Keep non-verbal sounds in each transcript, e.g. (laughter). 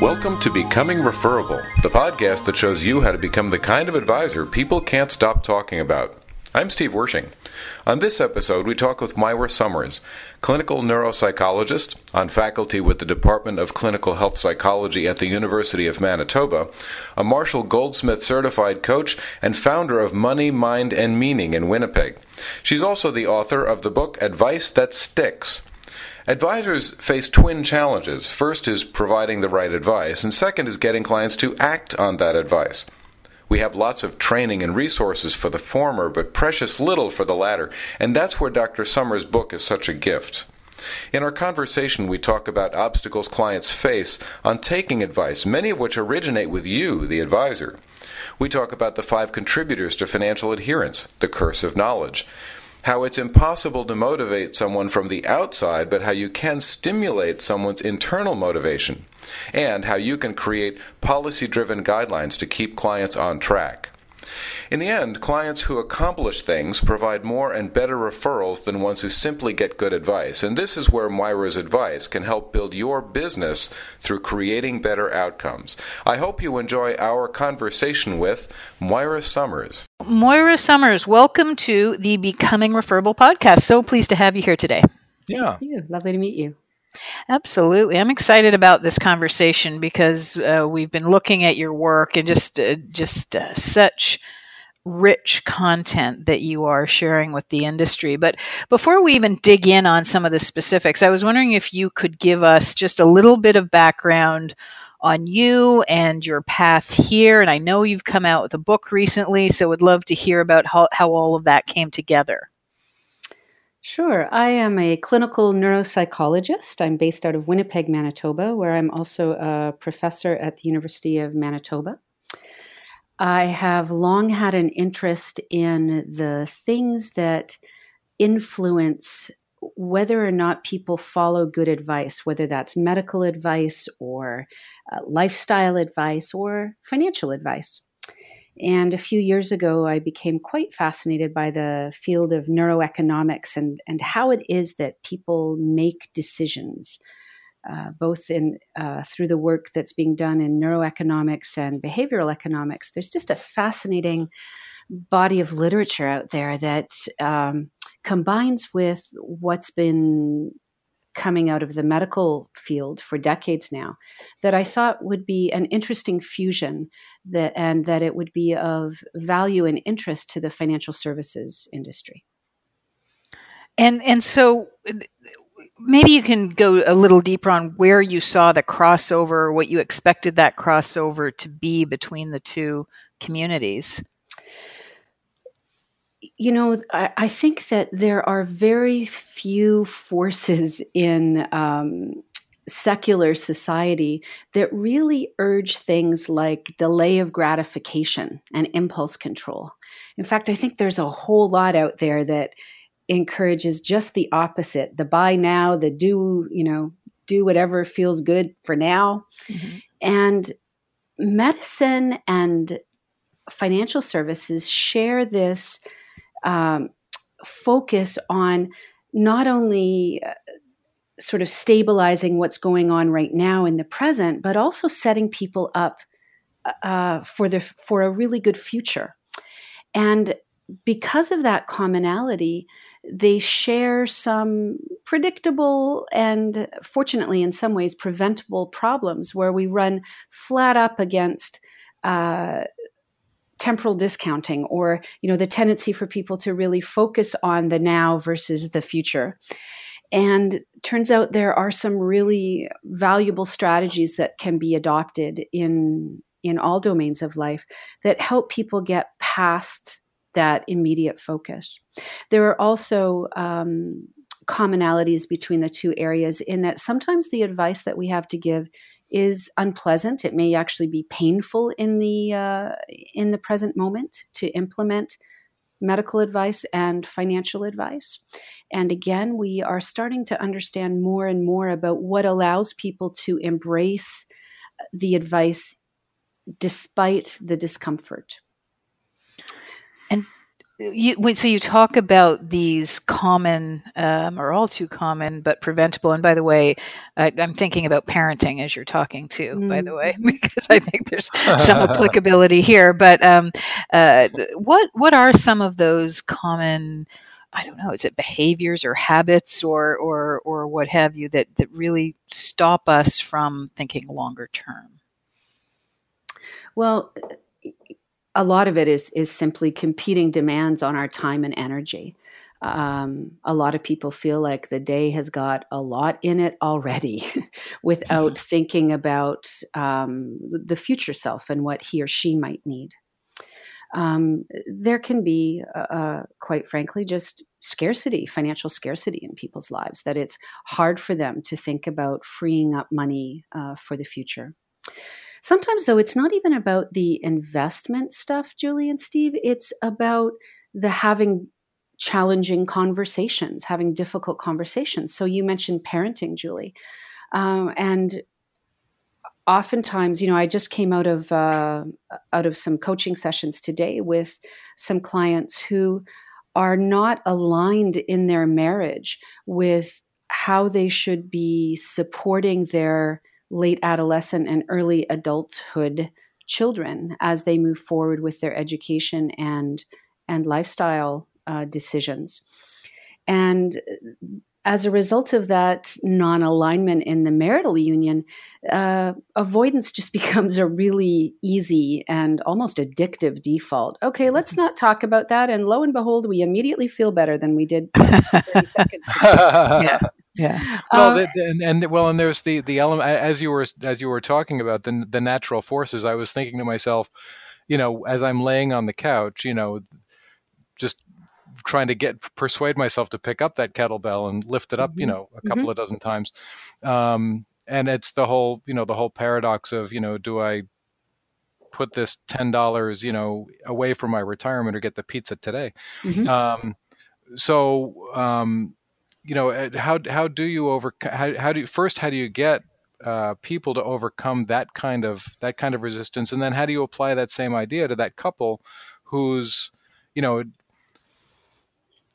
Welcome to Becoming Referable, the podcast that shows you how to become the kind of advisor people can't stop talking about. I'm Steve Wershing. On this episode, we talk with Moira Somers, clinical neuropsychologist on faculty with the Department of Clinical Health Psychology at the University of Manitoba, a Marshall Goldsmith certified coach, and founder of Money, Mind, and Meaning in Winnipeg. She's also the author of the book Advice That Sticks Advisors face twin challenges. First is providing the right advice, and second is getting clients to act on that advice. We have lots of training and resources for the former, but precious little for the latter, and that's where Dr. Somers' book is such a gift. In our conversation, we talk about obstacles clients face on taking advice, many of which originate with you, the advisor. We talk about the five contributors to financial adherence, the curse of knowledge how it's impossible to motivate someone from the outside, but how you can stimulate someone's internal motivation, and how you can create policy driven guidelines to keep clients on track. In the end, clients who accomplish things provide more and better referrals than ones who simply get good advice. And this is where Moira's advice can help build your business through creating better outcomes. I hope you enjoy our conversation with Moira Somers. Moira Somers, welcome to the Becoming Referable podcast. So pleased to have you here today. Yeah. You. Lovely to meet you. Absolutely. I'm excited about this conversation because uh, we've been looking at your work and just uh, just uh, such rich content that you are sharing with the industry. But before we even dig in on some of the specifics, I was wondering if you could give us just a little bit of background on you and your path here. And I know you've come out with a book recently, so would love to hear about how, how all of that came together. Sure. I am a clinical neuropsychologist. I'm based out of Winnipeg, Manitoba, where I'm also a professor at the University of Manitoba. I have long had an interest in the things that influence whether or not people follow good advice, whether that's medical advice or uh, lifestyle advice or financial advice. And a few years ago, I became quite fascinated by the field of neuroeconomics and, and how it is that people make decisions uh, both in uh, through the work that's being done in neuroeconomics and behavioral economics. There's just a fascinating body of literature out there that um, combines with what's been coming out of the medical field for decades now that I thought would be an interesting fusion that and that it would be of value and interest to the financial services industry. And and so maybe you can go a little deeper on where you saw the crossover, what you expected that crossover to be between the two communities. You know, I, I think that there are very few forces in um, secular society that really urge things like delay of gratification and impulse control. In fact, I think there's a whole lot out there that encourages just the opposite the buy now the do you know do whatever feels good for now mm-hmm. and medicine and financial services share this um, focus on not only uh, sort of stabilizing what's going on right now in the present but also setting people up uh, for the for a really good future and because of that commonality, they share some predictable and fortunately, in some ways, preventable problems where we run flat up against. Uh, temporal discounting or you know the tendency for people to really focus on the now versus the future and turns out there are some really valuable strategies that can be adopted in in all domains of life that help people get past that immediate focus. There are also um, commonalities between the two areas in that sometimes the advice that we have to give is unpleasant. It may actually be painful in the uh, in the present moment to implement medical advice and financial advice. And again, we are starting to understand more and more about what allows people to embrace the advice despite the discomfort. You, so you talk about these common um, or all too common but preventable and by the way I, am thinking about parenting as you're talking too mm. by the way mm-hmm. (laughs) because i think there's some (laughs) applicability here but um, uh, what what are some of those common I don't know, is it behaviors or habits or or or what have you that that really stop us from thinking longer term? Well, a lot of it is is simply competing demands on our time and energy. Um, a lot of people feel like the day has got a lot in it already (laughs) without mm-hmm. thinking about um, the future self and what he or she might need. Um, there can be, uh, uh quite frankly, just scarcity, financial scarcity in people's lives, that it's hard for them to think about freeing up money uh, for the future. Sometimes, though, it's not even about the investment stuff, Julie and Steve. It's about the having challenging conversations, having difficult conversations. So you mentioned parenting, Julie. Um, and oftentimes, you know, I just came out of uh, out of some coaching sessions today with some clients who are not aligned in their marriage with how they should be supporting their late adolescent and early adulthood children as they move forward with their education and and lifestyle uh, decisions. And as a result of that non-alignment in the marital union uh, avoidance just (laughs) becomes a really easy and almost addictive default. Okay let's not talk about that. And lo and behold we immediately feel better than we did (laughs) 30 seconds yeah yeah. Well, um, and, and well, and there's the the element as you were as you were talking about the the natural forces. I was thinking to myself, you know, as I'm laying on the couch, you know, just trying to get persuade myself to pick up that kettlebell and lift it up, mm-hmm. you know, a couple mm-hmm. of dozen times. Um, and it's the whole, you know, the whole paradox of, you know, do I put this ten dollars, you know, away from my retirement or get the pizza today? Mm-hmm. Um, so um, you know uh, how how do you over how, how do you first how do you get uh, people to overcome that kind of that kind of resistance and then how do you apply that same idea to that couple who's you know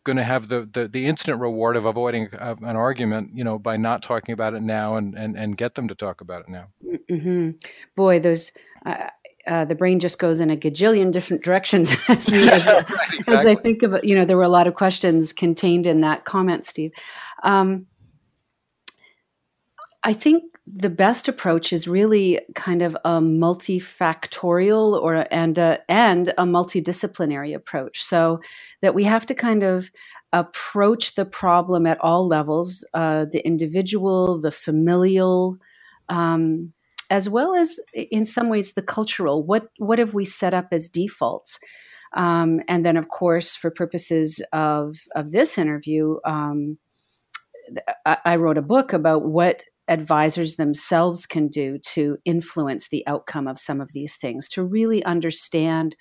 going to have the, the, the instant reward of avoiding an argument, you know, by not talking about it now and, and, and get them to talk about it now. Mm-hmm. Boy, those, uh, uh, the brain just goes in a gajillion different directions (laughs) as, we, as, (laughs) right, exactly. as, I think about, you know, there were a lot of questions contained in that comment, Steve. Um, I think the best approach is really kind of a multifactorial or and a, and a multidisciplinary approach so that we have to kind of approach the problem at all levels uh, the individual the familial um, as well as in some ways the cultural. What what have we set up as defaults? Um, and then, of course, for purposes of of this interview, um, I, I wrote a book about what advisors themselves can do to influence the outcome of some of these things, to really understand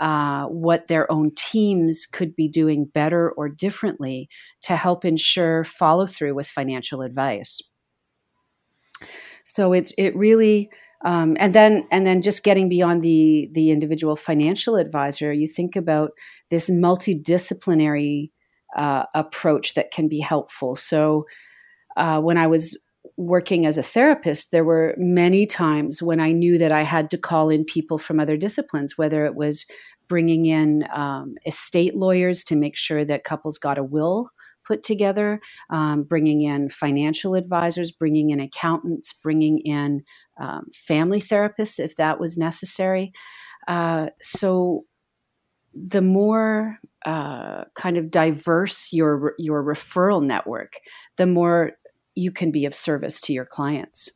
uh, what their own teams could be doing better or differently to help ensure follow through with financial advice. So it's it really um, and then and then just getting beyond the the individual financial advisor, you think about this multidisciplinary uh, approach that can be helpful. So uh, when I was working as a therapist, there were many times when I knew that I had to call in people from other disciplines, whether it was bringing in um, estate lawyers to make sure that couples got a will put together, um, bringing in financial advisors, bringing in accountants, bringing in um, family therapists if that was necessary. Uh, so the more uh, kind of diverse your your referral network, the more you can be of service to your clients.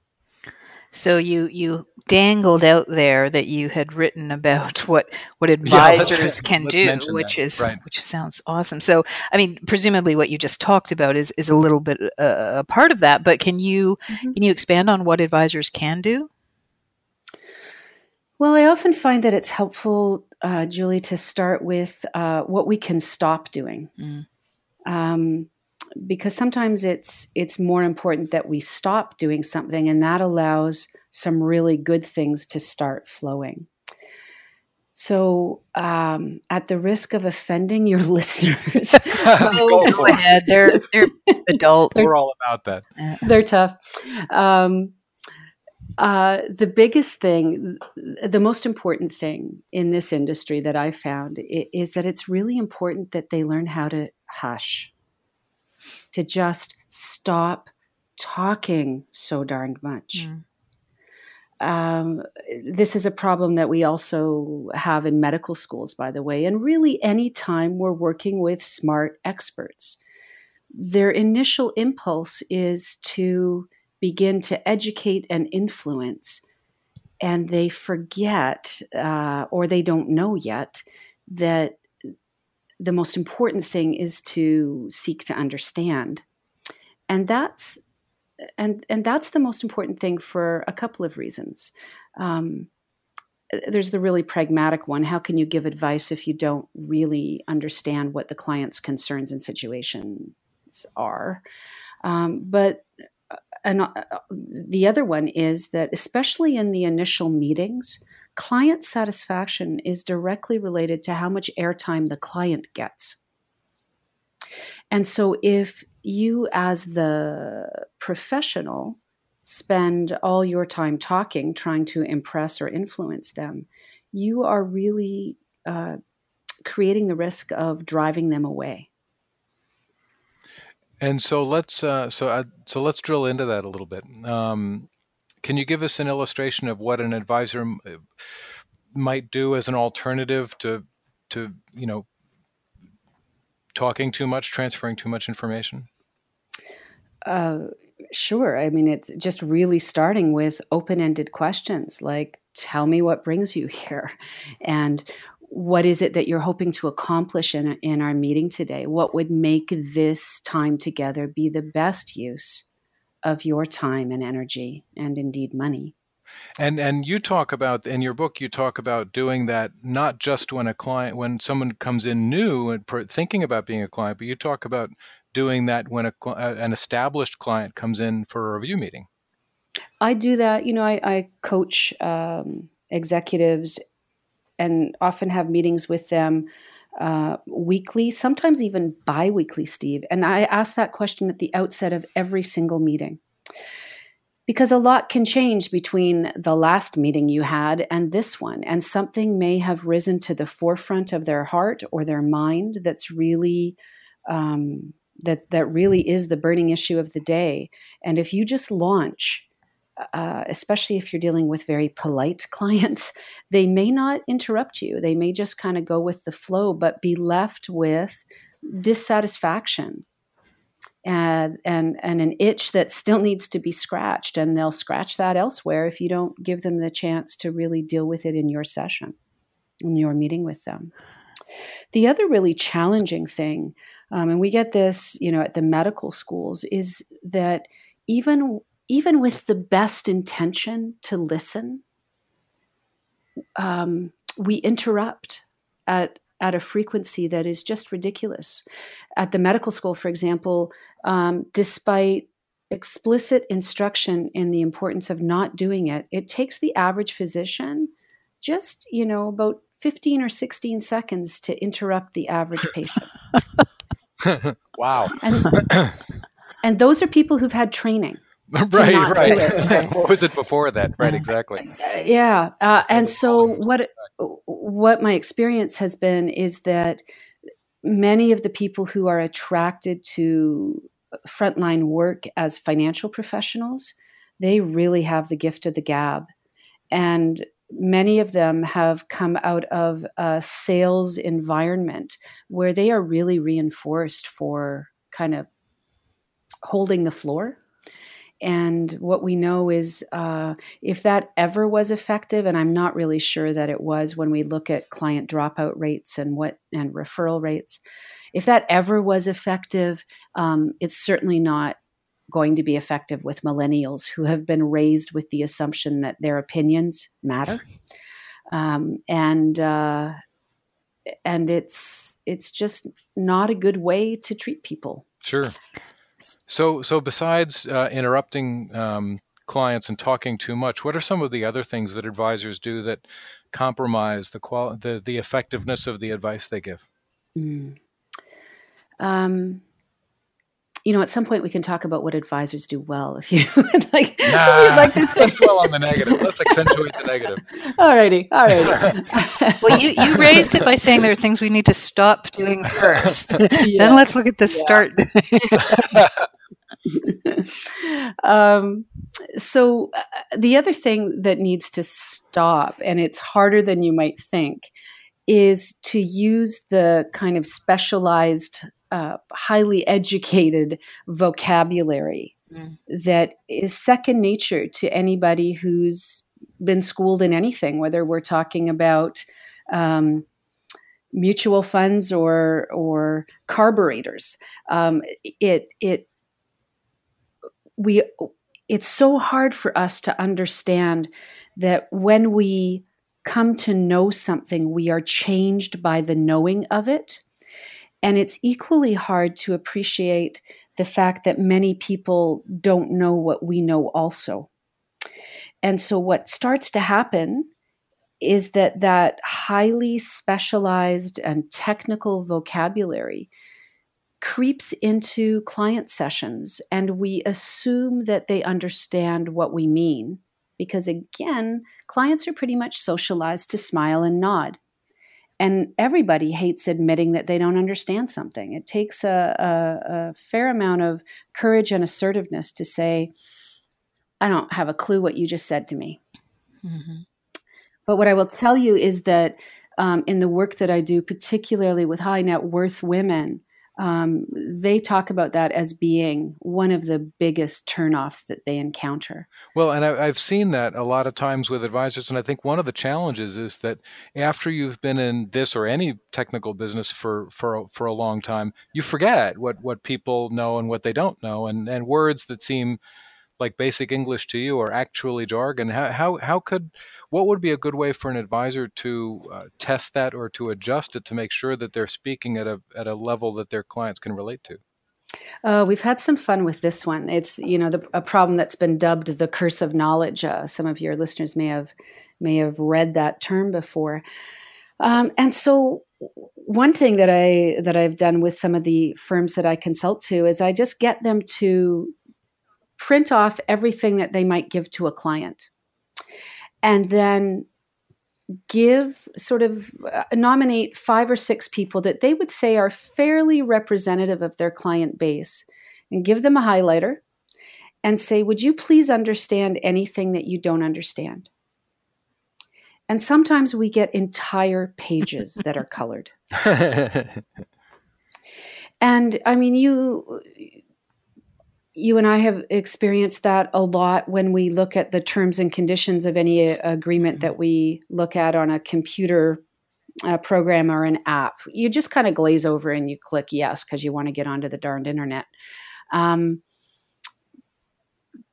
So you you dangled out there that you had written about (laughs) what what advisors yeah, can do, which that. is right. which sounds awesome. So I mean, presumably what you just talked about is is a little bit uh, a part of that. But can you mm-hmm. can you expand on what advisors can do? Well, I often find that it's helpful, uh, Julie, to start with uh, what we can stop doing. Mm. Um, because sometimes it's it's more important that we stop doing something and that allows some really good things to start flowing So, um, at the risk of offending your (laughs) listeners, oh, (laughs) go ahead. They're they're (laughs) adults. We're all about that. They're tough. Um, uh, the biggest thing, the most important thing in this industry that I found is that it's really important that they learn how to hush, to just stop talking so darned much. Mm. Um, this is a problem that we also have in medical schools, by the way, and really any time we're working with smart experts. Their initial impulse is to begin to educate and influence, and they forget uh, or they don't know yet that the most important thing is to seek to understand. And that's and and that's the most important thing for a couple of reasons. Um, there's the really pragmatic one. How can you give advice if you don't really understand what the client's concerns and situations are? Um, but and uh, the other one is that especially in the initial meetings client satisfaction is directly related to how much airtime the client gets. And so if you as the professional spend all your time talking trying to impress or influence them you are really uh, creating the risk of driving them away and so let's uh, so uh, so let's drill into that a little bit. Um, can you give us an illustration of what an advisor uh, might do as an alternative to to you know talking too much, transferring too much information? Uh, sure. I mean, it's just really starting with open ended questions like, tell me what brings you here. And what is it that you're hoping to accomplish in, in our meeting today? What would make this time together be the best use of your time and energy and indeed money? And and you talk about in your book you talk about doing that not just when a client when someone comes in new and thinking about being a client, but you talk about doing that when a, an established client comes in for a review meeting. I do that. You know, I, I coach um, executives and often have meetings with them uh, weekly, sometimes even bi weekly, Steve. And I ask that question at the outset of every single meeting. Because a lot can change between the last meeting you had and this one, and something may have risen to the forefront of their heart or their mind that's really um, that that really is the burning issue of the day. And if you just launch uh, especially if you're dealing with very polite (laughs) clients, they may not interrupt you. They may just kind of go with the flow, but be left with dissatisfaction and, and, and an itch that still needs to be scratched. And they'll scratch that elsewhere if you don't give them the chance to really deal with it in your session, in your meeting with them. The other really challenging thing, um, and we get this, you know, at the medical schools, is that even even with the best intention to listen, um, we interrupt at at a frequency that is just ridiculous. At the medical school, for example, um, despite explicit instruction in the importance of not doing it, it takes the average physician just you know about 15 or 16 seconds to interrupt the average patient. (laughs) wow. And, and those are people who've had training. (laughs) right, (laughs) right. what was it before that? Right, exactly. Uh, yeah, uh, and so what what my experience has been is that many of the people who are attracted to frontline work as financial professionals, they really have the gift of the gab, and many of them have come out of a sales environment where they are really reinforced for kind of holding the floor and what we know is uh, if that ever was effective, and I'm not really sure that it was when we look at client dropout rates and what and referral rates, if that ever was effective, um, it's certainly not going to be effective with millennials who have been raised with the assumption that their opinions matter. Um, and uh, and it's it's just not a good way to treat people. Sure. So, so besides uh, interrupting um, clients and talking too much, what are some of the other things that advisors do that compromise the qual the, the effectiveness of the advice they give? Mm. Um, you know, at some point we can talk about what advisors do well. If you (laughs) would like, nah, if like to say. let's dwell on the negative. Let's accentuate the negative. Alrighty, alrighty. (laughs) well, you, you raised it by saying there are things we need to stop doing (laughs) first. Yeah. Then let's look at the yeah. start. um, so uh, the other thing that needs to stop, and it's harder than you might think, is to use the kind of specialized uh, highly educated vocabulary mm. that is second nature to anybody who's been schooled in anything, whether we're talking about um, mutual funds or or carburetors. Um, it it we it's so hard for us to understand that when we come to know something, we are changed by the knowing of it. And it's equally hard to appreciate the fact that many people don't know what we know also. And so what starts to happen is that that highly specialized and technical vocabulary creeps into client sessions and we assume that they understand what we mean because again clients are pretty much socialized to smile and nod and everybody hates admitting that they don't understand something. It takes a, a, a, fair amount of courage and assertiveness to say, I don't have a clue what you just said to me. Mm-hmm. But what I will tell you is that um, in the work that I do, particularly with high net worth women, um, they talk about that as being one of the biggest turnoffs that they encounter. Well, and I, have seen that a lot of times with advisors, and I think one of the challenges is that after you've been in this or any technical business for for for a long time, you forget what what people know and what they don't know, and and words that seem like basic English to you or actually jargon. How, how, how could, what would be a good way for an advisor to uh, test that or to adjust it to make sure that they're speaking at a, at a level that their clients can relate to? Uh, we've had some fun with this one. It's you know the, a problem that's been dubbed the curse of knowledge. Uh, some of your listeners may have may have read that term before. Um, and so one thing that I that I've done with some of the firms that I consult to is I just get them to print off everything that they might give to a client and then give sort of uh, nominate five or six people that they would say are fairly representative of their client base and give them a highlighter and say, Would you please understand anything that you don't understand? And sometimes we get entire pages that are colored. (laughs) and I mean, you you and I have experienced that a lot when we look at the terms and conditions of any uh, agreement that we look at on a computer uh, program or an app. You just kind of glaze over and you click yes because you want to get onto the darned internet. Um,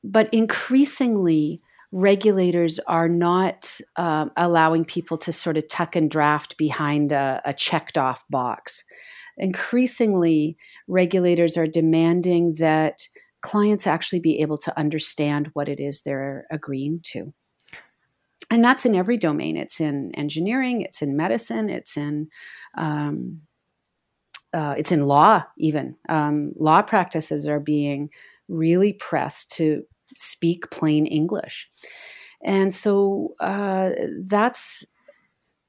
but increasingly, regulators are not uh, allowing people to sort of tuck and draft behind a, a checked off box. Increasingly, regulators are demanding that clients actually be able to understand what it is they're agreeing to. And that's in every domain. It's in engineering, it's in medicine, it's in um, uh, it's in law. Even um, law practices are being really pressed to speak plain English, and so uh, that's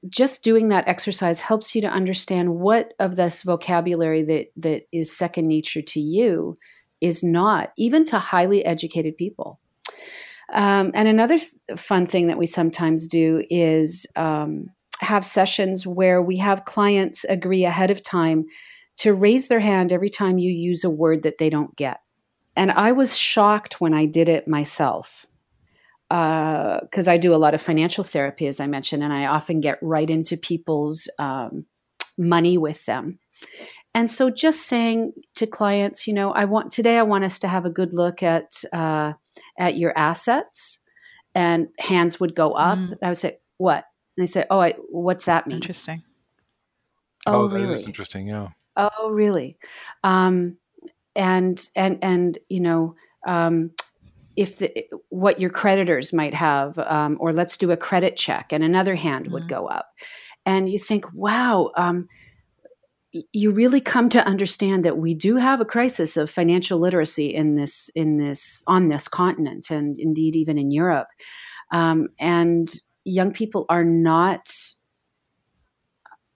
just doing that exercise helps you to understand what of this vocabulary that that is second nature to you is not, even to highly educated people. Um, and another th- fun thing that we sometimes do is um, have sessions where we have clients agree ahead of time to raise their hand every time you use a word that they don't get. And I was shocked when I did it myself because uh, I do a lot of financial therapy, as I mentioned, and I often get right into people's um, money with them. And so just saying to clients, you know, I want today I want us to have a good look at uh, at your assets, and hands would go up. Mm. I would say, "What?" And they say, "Oh, I, what's that mean?" Interesting. Oh, oh really? That is interesting. Yeah. Oh, really? Um, and and and you know, um, if the, what your creditors might have, um, or let's do a credit check, and another hand mm-hmm. would go up, and you think, wow. Um, you really come to understand that we do have a crisis of financial literacy in this in this on this continent and indeed even in Europe. Um, and young people are not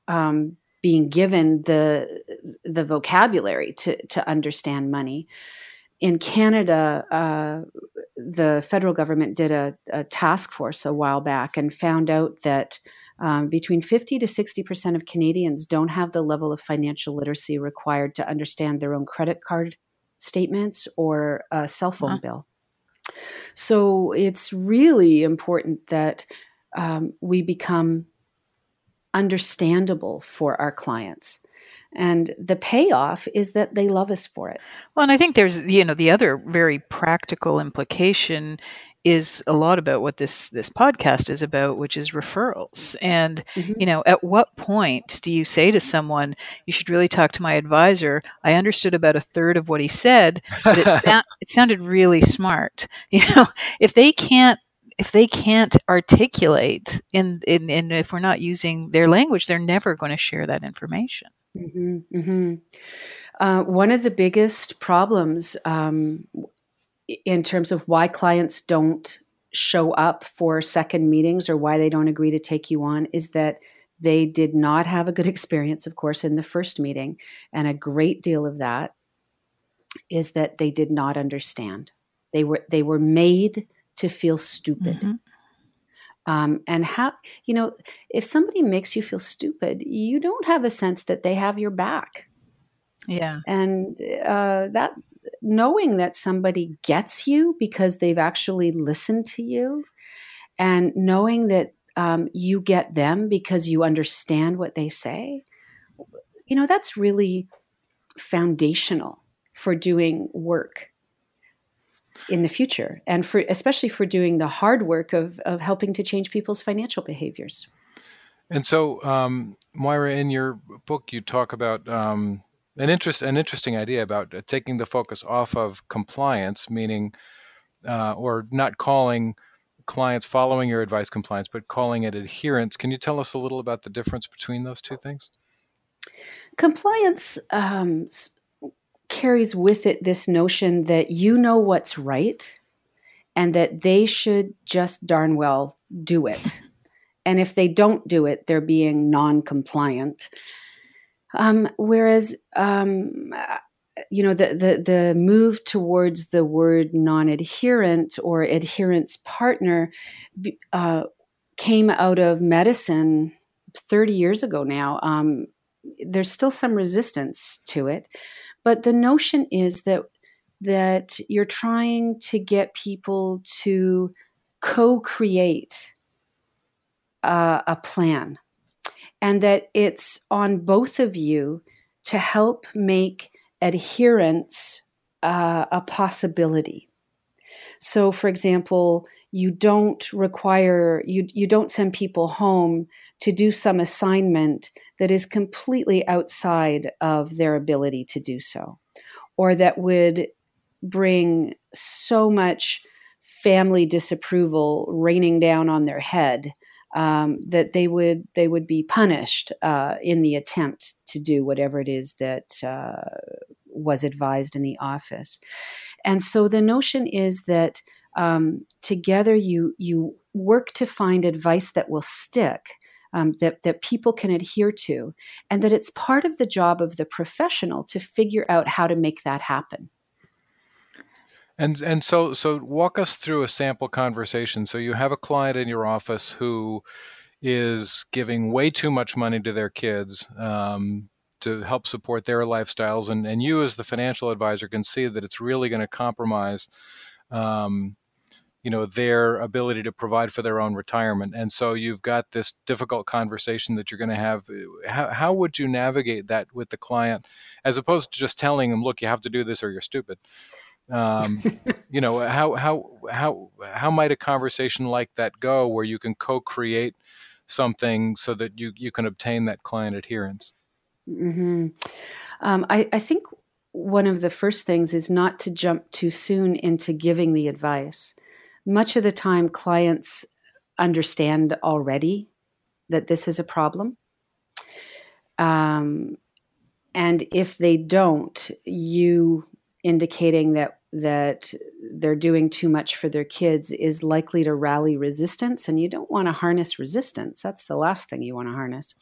um, being given the the vocabulary to to understand money. In Canada, uh, the federal government did a, a, task force a while back and found out that um, between 50 to 60 percent of Canadians don't have the level of financial literacy required to understand their own credit card statements or a cell phone huh. bill. So it's really important that um, we become understandable for our clients. And the payoff is that they love us for it. Well, and I think there's, you know, the other very practical implication is a lot about what this this podcast is about which is referrals and mm-hmm. you know at what point do you say to someone you should really talk to my advisor i understood about a third of what he said but it, (laughs) it sounded really smart you know if they can't if they can't articulate in, in, if we're not using their language they're never going to share that information mm-hmm, mm-hmm. Uh, one of the biggest problems um, in terms of why clients don't show up for second meetings or why they don't agree to take you on is that they did not have a good experience, of course, in the first meeting. And a great deal of that is that they did not understand. They were they were made to feel stupid. Mm-hmm. Um, and how you know if somebody makes you feel stupid, you don't have a sense that they have your back. Yeah, and uh, that knowing that somebody gets you because they've actually listened to you and knowing that um, you get them because you understand what they say you know that's really foundational for doing work in the future and for especially for doing the hard work of of helping to change people's financial behaviors and so um, moira in your book you talk about um, an interest an interesting idea about uh, taking the focus off of compliance, meaning uh, or not calling clients following your advice compliance, but calling it adherence. Can you tell us a little about the difference between those two things? Compliance um, carries with it this notion that you know what's right and that they should just darn well do it. (laughs) and if they don't do it, they're being non compliant. Um, whereas, um, you know, the, the, the move towards the word non adherent or adherence partner uh, came out of medicine 30 years ago now. Um, there's still some resistance to it, but the notion is that that you're trying to get people to co-create uh, a plan and that it's on both of you to help make adherence uh, a possibility. So, for example, you don't require you you don't send people home to do some assignment that is completely outside of their ability to do so, or that would bring so much family disapproval raining down on their head um, that they would they would be punished uh, in the attempt to do whatever it is that uh, was advised in the office. And so the notion is that um, together you you work to find advice that will stick. Um, that, that people can adhere to, and that it's part of the job of the professional to figure out how to make that happen. And and so so walk us through a sample conversation. So you have a client in your office who is giving way too much money to their kids um, to help support their lifestyles, and and you as the financial advisor can see that it's really going to compromise. Um, you know their ability to provide for their own retirement. And so you've got this difficult conversation that you're going to have. How, how would you navigate that with the client as opposed to just telling them look you have to do this or you're stupid. Um, (laughs) you know how how how how might a conversation like that go where you can co-create something so that you you can obtain that client adherence mm-hmm. um, I, I think one of the first things is not to jump too soon into giving the advice. Much of the time, clients understand already that this is a problem. Um, and if they don't, you indicating that that they're doing too much for their kids is likely to rally resistance and you don't want to harness resistance. That's the last thing you want to harness.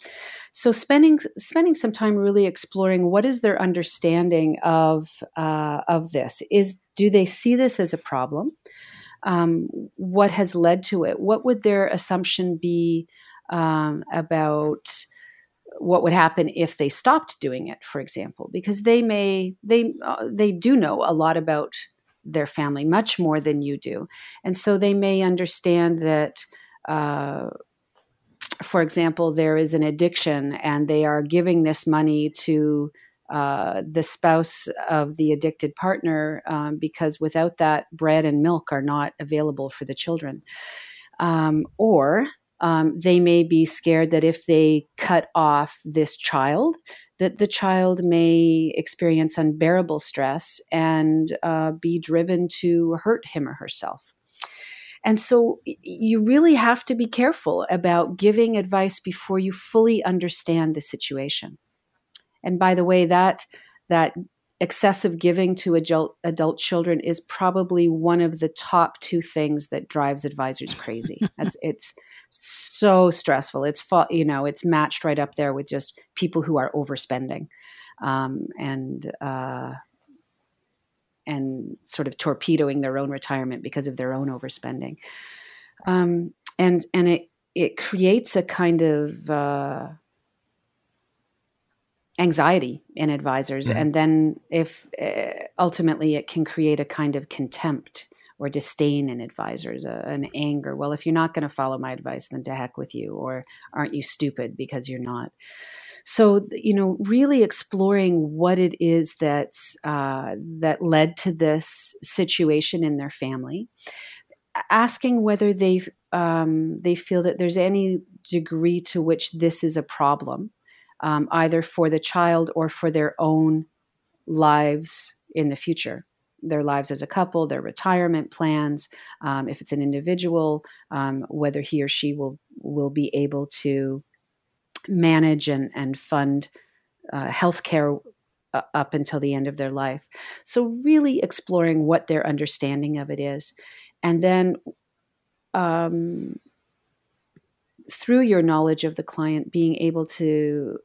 So spending spending some time really exploring what is their understanding of uh, of this. Is do they see this as a problem? Um, what has led to it? What would their assumption be um, about what would happen if they stopped doing it for example because they may they uh, they do know a lot about their family much more than you do. And so they may understand that uh, for example there is an addiction and they are giving this money to uh, the spouse of the addicted partner um, because without that bread and milk are not available for the children. Um, or um, they may be scared that if they cut off this child that the child may experience unbearable stress and uh, be driven to hurt him or herself. And so you really have to be careful about giving advice before you fully understand the situation. And by the way that that excessive giving to adult adult children is probably one of the top two things that drives advisors crazy. (laughs) That's it's so stressful. It's you know it's matched right up there with just people who are overspending, um, and uh, and sort of torpedoing their own retirement because of their own overspending, um, and and it it creates a kind of uh, anxiety in advisors. Mm-hmm. and then if uh, ultimately it can create a kind of contempt or disdain in advisors uh, an anger. Well if you're not going to follow my advice then to heck with you or aren't you stupid because you're not? So you know really exploring what it is that's uh, that led to this situation in their family asking whether they um, they feel that there's any degree to which this is a problem um, either for the child or for their own lives in the future their lives as a couple, their retirement plans, um, if it's an individual, um, whether he or she will will be able to manage and and fund uh, health care uh, up until the end of their life. So really exploring what their understanding of it is, and then um, through your knowledge of the client, being able to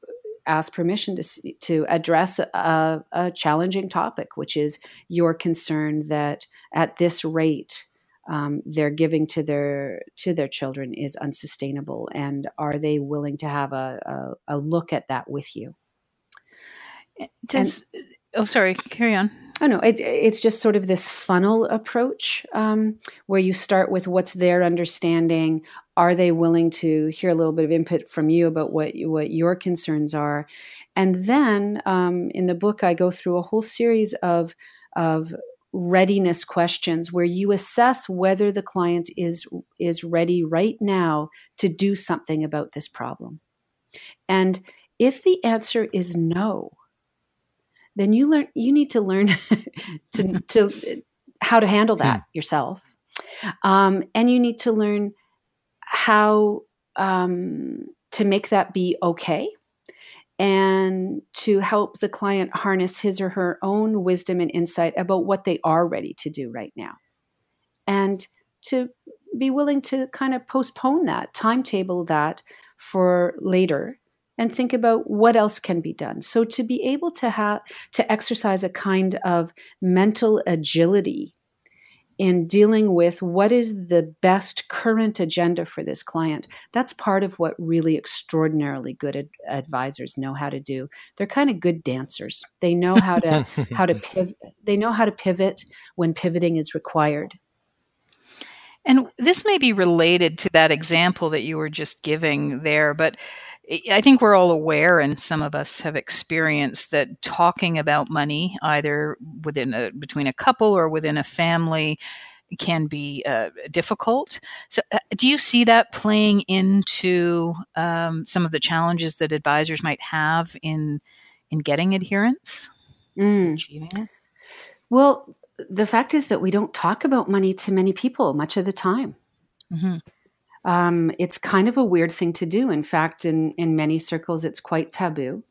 ask permission to to address a, a, challenging topic, which is your concern that at this rate um, they're giving to their to their children is unsustainable, and are they willing to have a, a, a look at that with you? Does, and, oh, sorry, carry on. Oh no, it, it's just sort of this funnel approach um, where you start with what's their understanding. Are they willing to hear a little bit of input from you about what what your concerns are, and then um, in the book I go through a whole series of of readiness questions where you assess whether the client is is ready right now to do something about this problem, and if the answer is no, then you learn you need to learn (laughs) to (laughs) to how to handle that hmm. yourself um, and you need to learn how um, to make that be okay and to help the client harness his or her own wisdom and insight about what they are ready to do right now and to be willing to kind of postpone that timetable that for later and think about what else can be done. So to be able to have to exercise a kind of mental agility in dealing with what is the best current agenda for this client. That's part of what really extraordinarily good ad- advisors know how to do. They're kind of good dancers. They know how to (laughs) how to pivot. They know how to pivot when pivoting is required. And this may be related to that example that you were just giving there, but I think we're all aware, and some of us have experienced that talking about money, either within a between a couple or within a family, can be uh, difficult. So, uh, do you see that playing into um, some of the challenges that advisors might have in in getting adherence? Mm. achieving it? Well, the fact is that we don't talk about money to many people much of the time. hmm Um, it's kind of a weird thing to do. In fact, in, in many circles, it's quite taboo.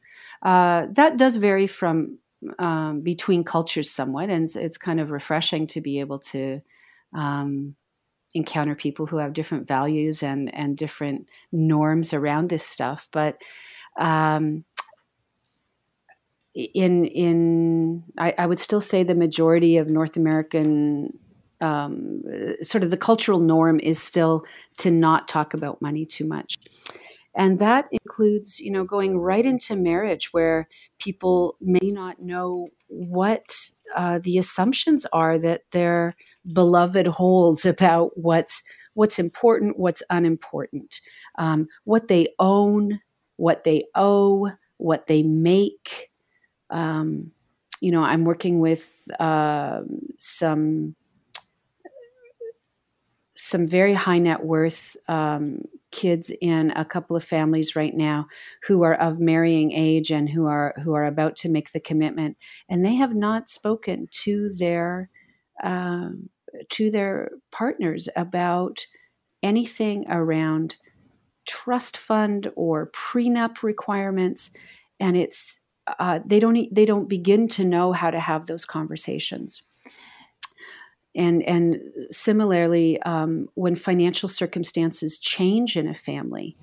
Uh, that does vary from um, between cultures somewhat, and it's, it's kind of refreshing to be able to um, encounter people who have different values and and different norms around this stuff. But um, in in I, I would still say the majority of North American um, sort of the cultural norm is still to not talk about money too much. And that includes, you know, going right into marriage where people may not know what uh, the assumptions are that their beloved holds about what's what's important, what's unimportant, um, what they own, what they owe, what they make. Um, you know, I'm working with uh, some some very high net worth um, kids in a couple of families right now who are of marrying age and who are who are about to make the commitment, and they have not spoken to their um, to their partners about anything around trust fund or prenup requirements, and it's uh, they don't they don't begin to know how to have those conversations and and similarly, um, when financial circumstances change in a family,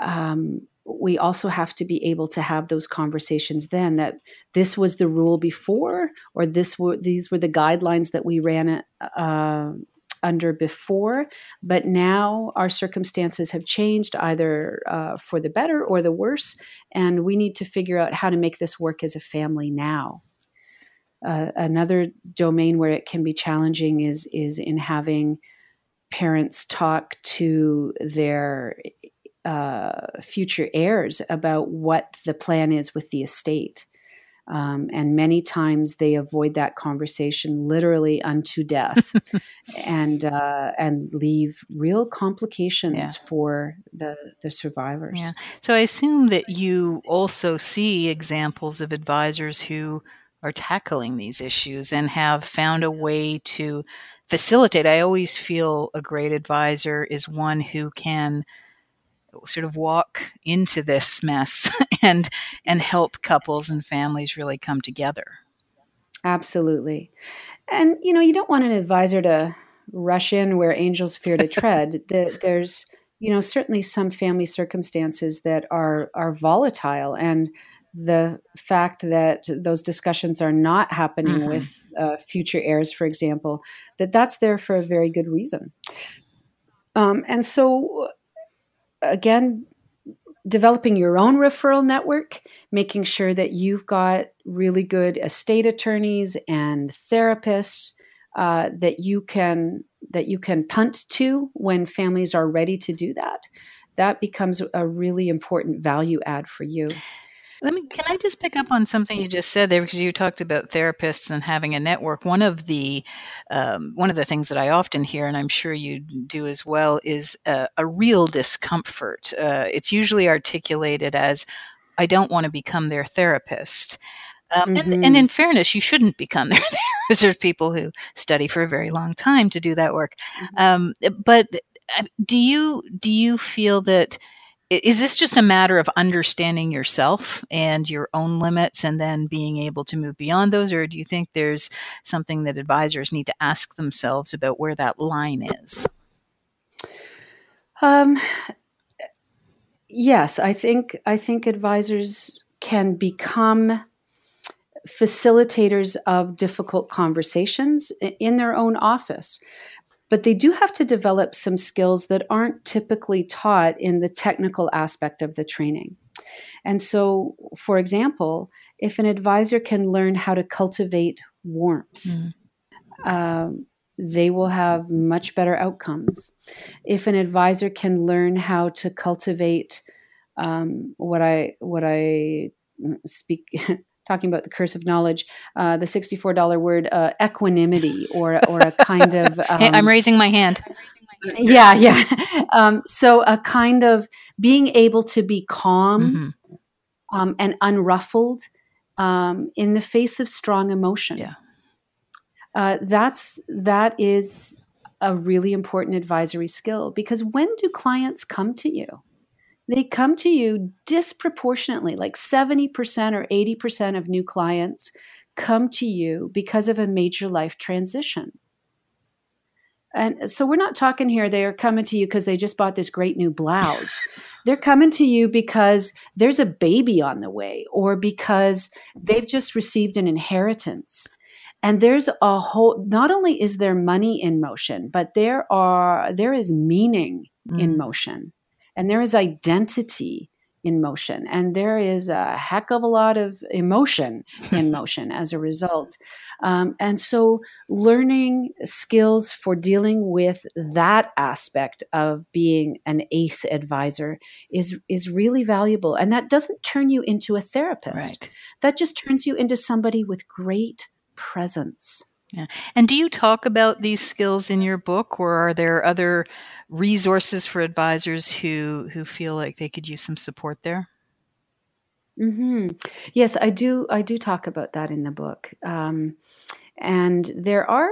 um, we also have to be able to have those conversations. Then that this was the rule before, or this were these were the guidelines that we ran uh, under before, but now our circumstances have changed either uh, for the better or the worse, and we need to figure out how to make this work as a family now. Uh, another domain where it can be challenging is is in having parents talk to their uh, future heirs about what the plan is with the estate. Um, and many times they avoid that conversation literally unto death, (laughs) and uh, and leave real complications Yeah. for the the survivors. Yeah. So I assume that you also see examples of advisors who are tackling these issues and have found a way to facilitate. I always feel a great advisor is one who can sort of walk into this mess (laughs) and and help couples and families really come together. Absolutely. And you know, you don't want an advisor to rush in where angels fear to tread. (laughs) The, there's you know certainly some family circumstances that are are volatile and the fact that those discussions are not happening Mhm. with uh, future heirs for example that that's there for a very good reason. Um, and so again developing your own referral network making sure that you've got really good estate attorneys and therapists uh, that you can that you can punt to when families are ready to do that. That becomes a really important value add for you Let me can I just pick up on something you just said there because you talked about therapists and having a network. One of the um, one of the things that I often hear, and I'm sure you do as well, is a, a real discomfort. Uh, it's usually articulated as, "I don't want to become their therapist." Um, and, Mhm. and in fairness, you shouldn't become their (laughs) therapist. There's people who study for a very long time to do that work. Um, but uh, do you do you feel that is this just a matter of understanding yourself and your own limits and then being able to move beyond those or do you think there's something that advisors need to ask themselves about where that line is Um, yes, I think I think advisors can become facilitators of difficult conversations in their own office. But they do have to develop some skills that aren't typically taught in the technical aspect of the training. And so, for example, if an advisor can learn how to cultivate warmth, Mm. um, they will have much better outcomes. If an advisor can learn how to cultivate um, what I what I speak (laughs) talking about the curse of knowledge, uh, the sixty four dollar word uh, equanimity, or or a kind of um, (laughs) Hey, i'm raising my hand (laughs) yeah yeah. (laughs) Um, so a kind of being able to be calm Mhm. um, and unruffled um, in the face of strong emotion. Yeah. Uh, that's that is a really important advisory skill because when do clients come to you? They come to you disproportionately, like 70% or 80% of new clients come to you because of a major life transition. And so we're not talking here, they are coming to you because they just bought this great new blouse. (laughs) They're coming to you because there's a baby on the way or because they've just received an inheritance. And there's a whole not only is there money in motion, but there are there is meaning mm. in motion and there is identity in motion. And there is a heck of a lot of emotion (laughs) in motion as a result. Um, and so, learning skills for dealing with that aspect of being an ACE advisor is, is really valuable. And that doesn't turn you into a therapist, right. that just turns you into somebody with great presence. Yeah. And do you talk about these skills in your book, or are there other resources for advisors who who feel like they could use some support there? Mm-hmm. Yes, I do. I do talk about that in the book, um, and there are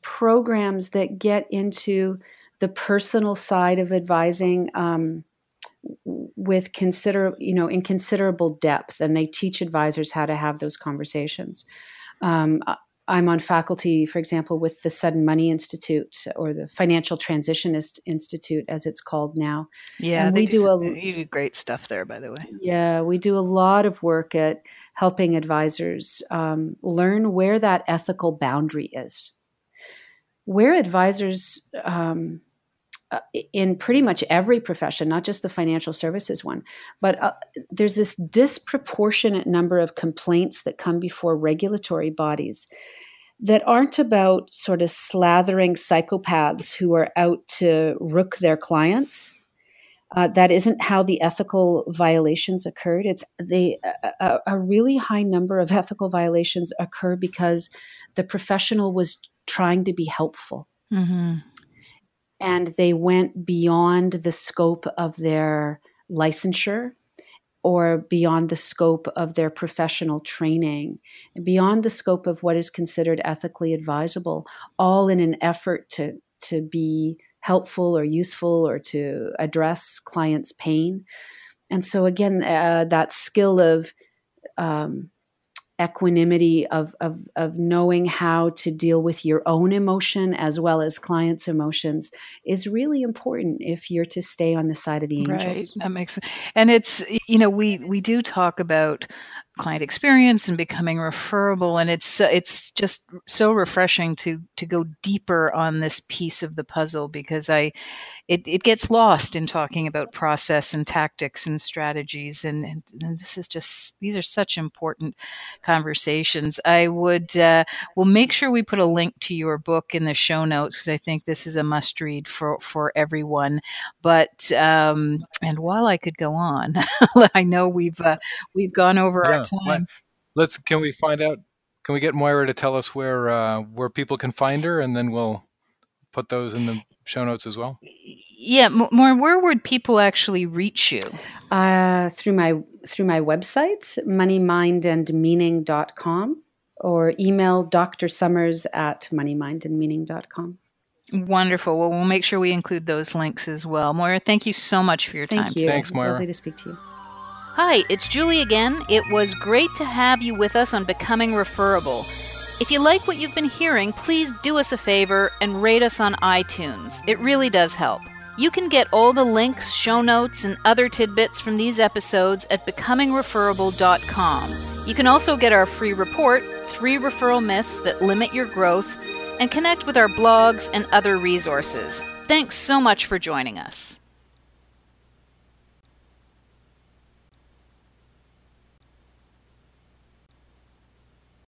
programs that get into the personal side of advising. Um, with consider you know in considerable depth and they teach advisors how to have those conversations um, I'm on faculty, for example, with the Sudden Money Institute or the Financial Transitionist Institute, as it's called now. Yeah, we do, do a you do great stuff there, by the way. Yeah, we do a lot of work at helping advisors um, learn where that ethical boundary is, where advisors um, uh, in pretty much every profession, not just the financial services one, but uh, there's this disproportionate number of complaints that come before regulatory bodies that aren't about sort of slathering psychopaths who are out to rook their clients. Uh, that isn't how the ethical violations occurred. It's they a, a, really high number of ethical violations occur because the professional was trying to be helpful. Mm-hmm and they went beyond the scope of their licensure or beyond the scope of their professional training, beyond the scope of what is considered ethically advisable, all in an effort to, to be helpful or useful or to address clients' pain. And so, again, uh, that skill of um, equanimity of, of, of knowing how to deal with your own emotion as well as clients' emotions is really important if you're to stay on the side of the angels. Right. That makes sense. And it's, you know, we, we do talk about client experience and becoming referable. And it's it's just so refreshing to to go deeper on this piece of the puzzle because i it, it gets lost in talking about process and tactics and strategies. And, and, and this is just these are such important conversations. I would uh, we'll make sure we put a link to your book in the show notes because i think this is a must read for for everyone. But um and while i could go on (laughs) i know we've uh, we've gone over yeah time. Let's. Can we find out? Can we get Moira to tell us where uh, where people can find her, and then we'll put those in the show notes as well. Yeah, more. Where would people actually reach you? Uh, through my through my website, moneymindandmeaning.com, or email Dr. Somers at moneymindandmeaning.com. Wonderful. Well, we'll make sure we include those links as well. Moira, thank you so much for your thank time. You. Thanks, Moira. lovely to speak to you. Hi, it's Julie again. It was great to have you with us on Becoming Referable. If you like what you've been hearing, please do us a favor and rate us on iTunes. It really does help. You can get all the links, show notes, and other tidbits from these episodes at becomingreferable.com. You can also get our free report, Three Referral Myths That Limit Your Growth, and connect with our blogs and other resources. Thanks so much for joining us.